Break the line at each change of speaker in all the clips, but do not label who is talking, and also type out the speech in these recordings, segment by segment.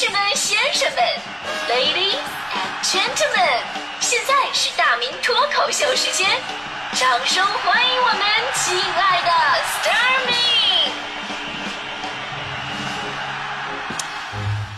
士们、先生们，Ladies and Gentlemen，现在是大明脱口秀时间，掌声欢迎我们亲爱的 Starmy！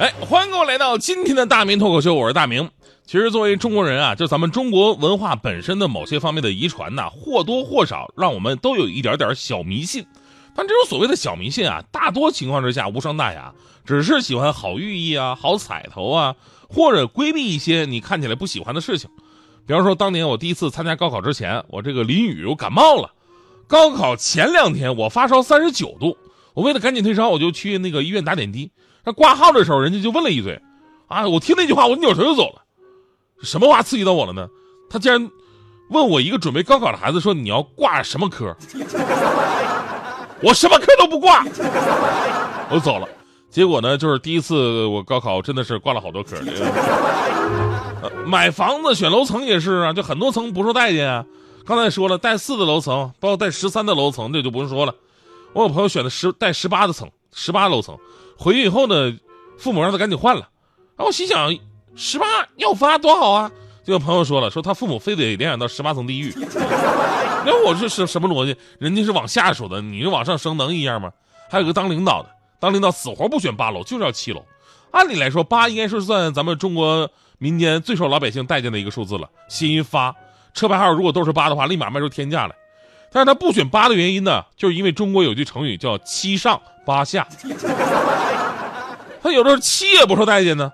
哎，欢迎各位来到今天的大明脱口秀，我是大明。其实作为中国人啊，就咱们中国文化本身的某些方面的遗传呐、或多或少让我们都有一点点小迷信。但这种所谓的小迷信啊，大多情况之下无伤大雅，只是喜欢好寓意啊、好彩头啊，或者规避一些你看起来不喜欢的事情。比方说，当年我第一次参加高考之前，我这个淋雨，我感冒了。高考前两天我发烧三十九度，我为了赶紧退烧，我就去那个医院打点滴。那挂号的时候，人家就问了一嘴，啊，我听那句话，我扭头就走了。什么话刺激到我了呢？他竟然问我一个准备高考的孩子说：“你要挂什么科？”我什么科都不挂，我走了。结果呢，就是第一次我高考真的是挂了好多科。买房子选楼层也是啊，就很多层不受待见啊。刚才说了，带四的楼层，包括带十三的楼层，这就不用说了。我有朋友选的十带十八的层，十八楼层，回去以后呢，父母让他赶紧换了。然后我心想，十八要发多好啊！结果朋友说了，说他父母非得联想到十八层地狱。那我这是什么逻辑？人家是往下数的，你是往上升，能一样吗？还有个当领导的，当领导死活不选八楼，就是要七楼。按理来说，八应该是算咱们中国民间最受老百姓待见的一个数字了。新一发，车牌号如果都是八的话，立马卖出天价来。但是他不选八的原因呢，就是因为中国有句成语叫“七上八下”，他有的时候七也不受待见呢。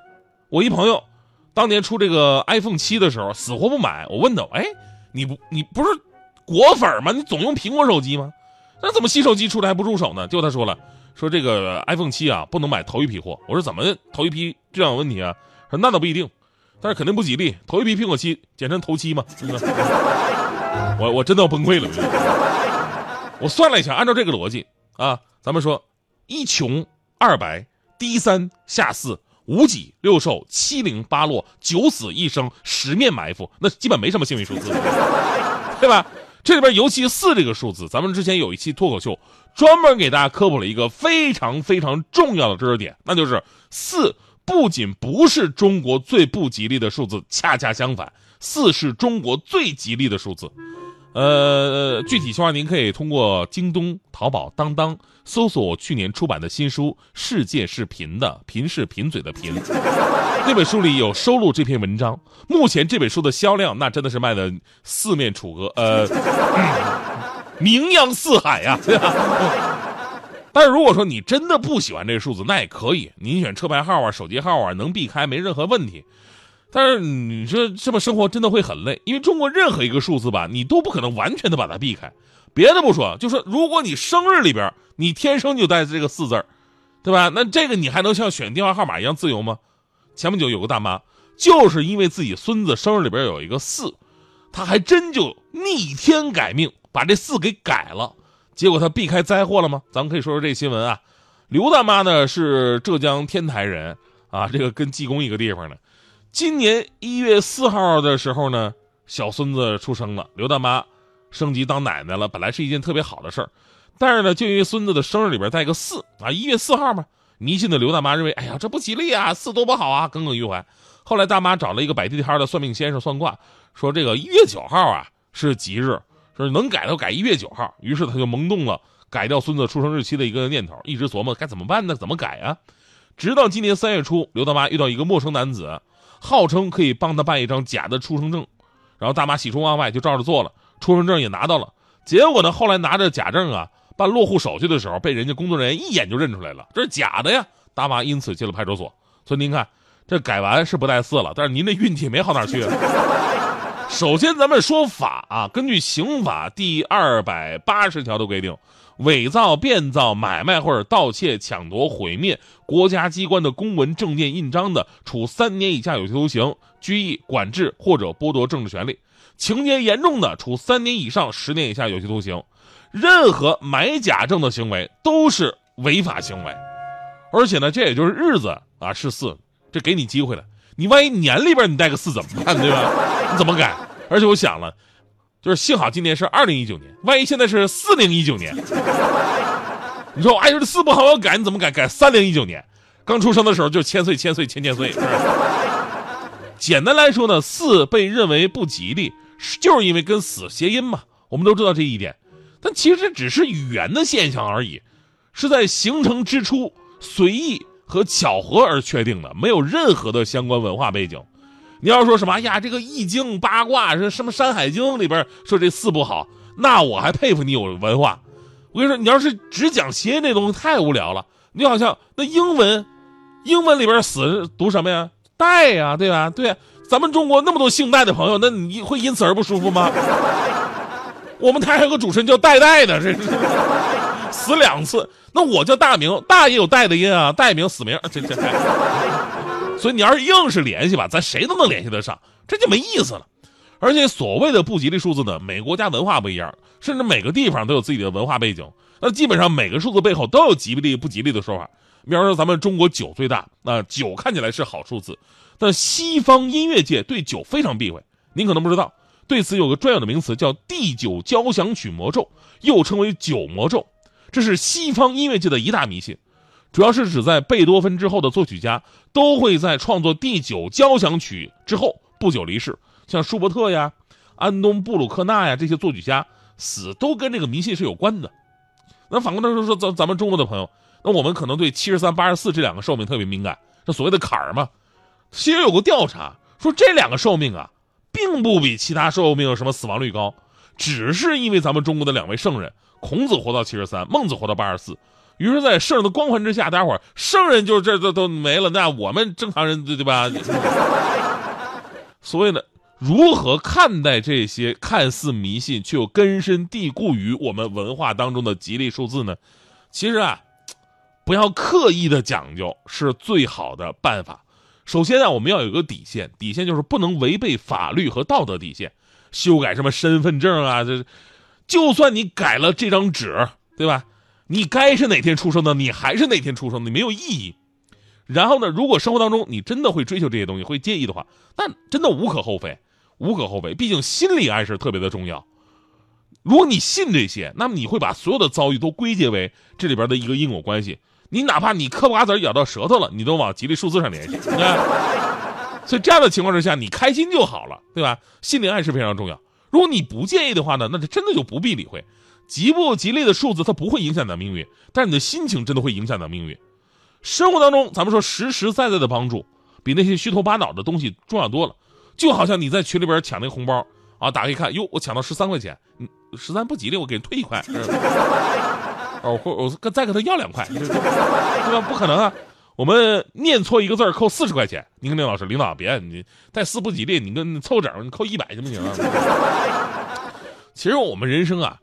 我一朋友，当年出这个 iPhone 七的时候，死活不买。我问他，哎，你不你不是果粉吗？你总用苹果手机吗？那怎么新手机出来还不入手呢？结果他说了，说这个 iPhone 七啊，不能买头一批货。我说怎么头一批这样有问题啊？说那倒不一定，但是肯定不吉利。头一批苹果七，简称头七嘛。我我真的要崩溃了。我算了一下，按照这个逻辑啊，咱们说一穷二白，低三下四，五己六瘦，七零八落，九死一生，十面埋伏，那基本没什么幸运数字，对吧？这里边尤其四这个数字，咱们之前有一期脱口秀专门给大家科普了一个非常非常重要的知识点，那就是四不仅不是中国最不吉利的数字，恰恰相反，四是中国最吉利的数字。呃，具体情况您可以通过京东、淘宝、当当搜索去年出版的新书《世界是贫的》，贫是贫嘴的贫。那本书里有收录这篇文章。目前这本书的销量，那真的是卖的四面楚歌，呃，名扬四海呀、但是如果说你真的不喜欢这个数字，那也可以，您选车牌号啊、手机号啊，能避开没任何问题。但是你说这么生活真的会很累，因为中国任何一个数字吧，你都不可能完全的把它避开。别的不说，就说如果你生日里边你天生就带着这个四字儿，对吧？那这个你还能像选电话号码一样自由吗？前不久有个大妈，就是因为自己孙子生日里边有一个四，她还真就逆天改命，把这四给改了。结果她避开灾祸了吗？咱们可以说说这新闻啊。刘大妈呢是浙江天台人啊，这个跟济公一个地方的。今年一月四号的时候呢，小孙子出生了，刘大妈升级当奶奶了，本来是一件特别好的事儿，但是呢，就因为孙子的生日里边带个四啊，一月四号嘛，迷信的刘大妈认为，哎呀，这不吉利啊，四多不好啊，耿耿于怀。后来大妈找了一个摆地摊的算命先生算卦，说这个一月九号啊是吉日，说能改就改一月九号。于是他就萌动了改掉孙子出生日期的一个念头，一直琢磨该怎么办呢？怎么改啊？直到今年三月初，刘大妈遇到一个陌生男子。号称可以帮他办一张假的出生证，然后大妈喜出望外就照着做了，出生证也拿到了。结果呢，后来拿着假证啊办落户手续的时候，被人家工作人员一眼就认出来了，这是假的呀。大妈因此进了派出所。所以您看，这改完是不带四了，但是您这运气没好哪去。首先，咱们说法啊，根据刑法第二百八十条的规定。伪造、变造、买卖或者盗窃、抢夺、毁灭国家机关的公文、证件、印章的，处三年以下有期徒刑、拘役、管制或者剥夺政治权利；情节严重的，处三年以上十年以下有期徒刑。任何买假证的行为都是违法行为，而且呢，这也就是日子啊是四，这给你机会了。你万一年里边你带个四怎么办？对吧？你怎么改？而且我想了。就是幸好今年是二零一九年，万一现在是四零一九年，你说我哎呦这四不好，我要改，你怎么改？改三零一九年，刚出生的时候就千岁千岁千千岁。简单来说呢，四被认为不吉利，就是因为跟死谐音嘛。我们都知道这一点，但其实只是语言的现象而已，是在形成之初随意和巧合而确定的，没有任何的相关文化背景。你要说什么？哎呀，这个《易经》八卦，是什么《山海经》里边说这四不好，那我还佩服你有文化。我跟你说，你要是只讲谐音那东西太无聊了。你好像那英文，英文里边死读什么呀？戴呀，对吧？对，咱们中国那么多姓戴的朋友，那你会因此而不舒服吗？我们台还有个主持人叫戴戴的，这是死两次。那我叫大明，大也有戴的音啊，戴名死名，这这。所以你要是硬是联系吧，咱谁都能联系得上，这就没意思了。而且所谓的不吉利数字呢，每个国家文化不一样，甚至每个地方都有自己的文化背景。那基本上每个数字背后都有吉利不吉利的说法。比方说咱们中国九最大，那九看起来是好数字，但西方音乐界对九非常避讳。您可能不知道，对此有个专有的名词叫第九交响曲魔咒，又称为九魔咒，这是西方音乐界的一大迷信。主要是指在贝多芬之后的作曲家都会在创作第九交响曲之后不久离世，像舒伯特呀、安东布鲁克纳呀这些作曲家死都跟这个迷信是有关的。那反过来说说咱咱们中国的朋友，那我们可能对七十三、八十四这两个寿命特别敏感，这所谓的坎儿嘛。其实有个调查说这两个寿命啊，并不比其他寿命什么死亡率高，只是因为咱们中国的两位圣人，孔子活到七十三，孟子活到八十四。于是，在圣人的光环之下，大家伙圣人就这都都没了，那我们正常人对对吧？所以呢如何看待这些看似迷信却又根深蒂固于我们文化当中的吉利数字呢？其实啊，不要刻意的讲究是最好的办法。首先啊，我们要有个底线，底线就是不能违背法律和道德底线。修改什么身份证啊，这就算你改了这张纸，对吧？你该是哪天出生的，你还是哪天出生的，没有意义。然后呢，如果生活当中你真的会追求这些东西，会介意的话，那真的无可厚非，无可厚非。毕竟心理暗示特别的重要。如果你信这些，那么你会把所有的遭遇都归结为这里边的一个因果关系。你哪怕你嗑瓜子咬到舌头了，你都往吉利数字上联系。所以这样的情况之下，你开心就好了，对吧？心理暗示非常重要。如果你不介意的话呢，那就真的就不必理会。吉不吉利的数字，它不会影响你的命运，但是你的心情真的会影响你的命运。生活当中，咱们说实实在在的帮助，比那些虚头巴脑的东西重要多了。就好像你在群里边抢那个红包啊，打开一看，哟，我抢到十三块钱，嗯，十三不吉利，我给人退一块，哦，或我再给他要两块，对吧？不可能啊！我们念错一个字扣四十块钱，你跟那老师，领导别你带四不吉利，你跟凑整，你扣一百行不行啊？其实我们人生啊。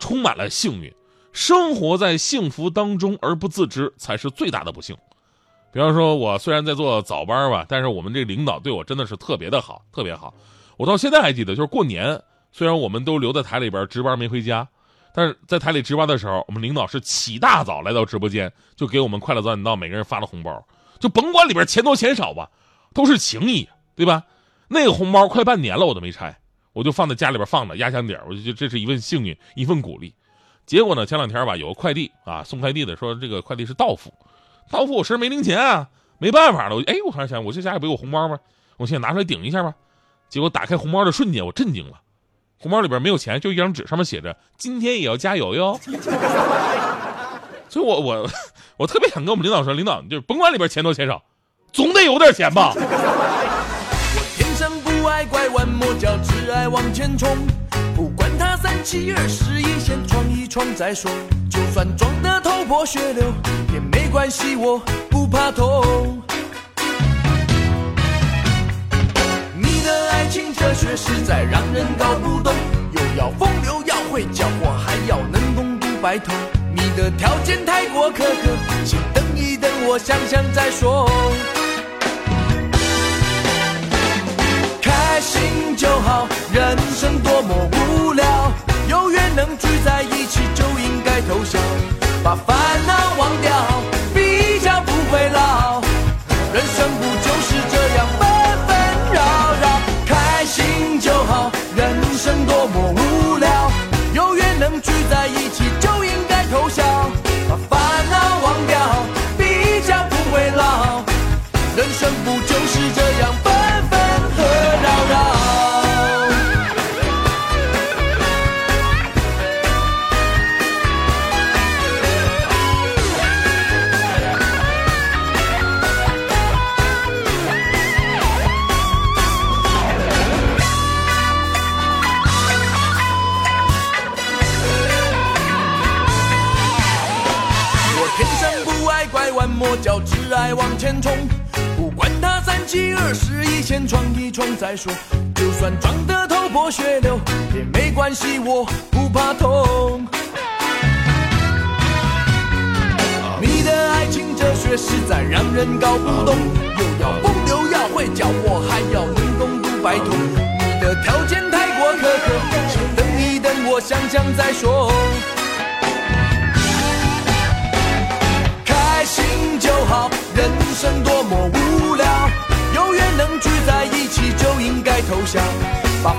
充满了幸运，生活在幸福当中而不自知，才是最大的不幸。比方说，我虽然在做早班吧，但是我们这领导对我真的是特别的好，特别好。我到现在还记得，就是过年，虽然我们都留在台里边值班没回家，但是在台里值班的时候，我们领导是起大早来到直播间，就给我们快乐早点到每个人发了红包，就甭管里边钱多钱少吧，都是情谊，对吧？那个红包快半年了，我都没拆。我就放在家里边放着压箱底儿，我就觉得这是一份幸运，一份鼓励。结果呢，前两天吧，有个快递啊，送快递的说这个快递是到付，到付我身上没零钱啊，没办法了。我哎，我突然想，我这家里不有红包吗？我现在拿出来顶一下吧。结果打开红包的瞬间，我震惊了，红包里边没有钱，就一张纸，上面写着“今天也要加油哟”。所以我我我特别想跟我们领导说，领导就是甭管里边钱多钱少，总得有点钱吧。
拐弯抹角，只爱往前冲。不管他三七二十一，先闯一闯再说。就算撞得头破血流也没关系，我不怕痛。你的爱情哲学实在让人搞不懂，又要风流，要会浇花，还要能共度白头。你的条件太过苛刻，请等一等，我想想再说。生再，往前冲。不管他三七二十一，先闯一闯再说。就算撞得头破血流也没关系，我不怕痛。你的爱情哲学实在让人搞不懂，又要疯又要会叫我，还要能攻读白头。你的条件太过苛刻，先等一等，我想想再说。人生多么无聊，有缘能聚在一起就应该偷笑，把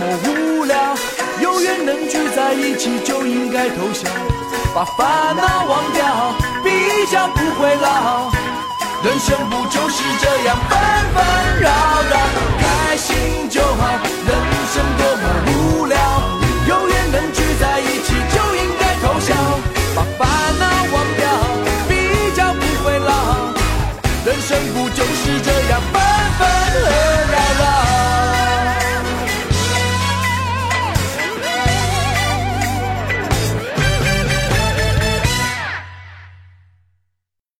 么无聊，有缘能聚在一起就应该偷笑，把烦恼忘掉，比较不会老。人生不就是这样纷纷扰扰？开心就好，人生多么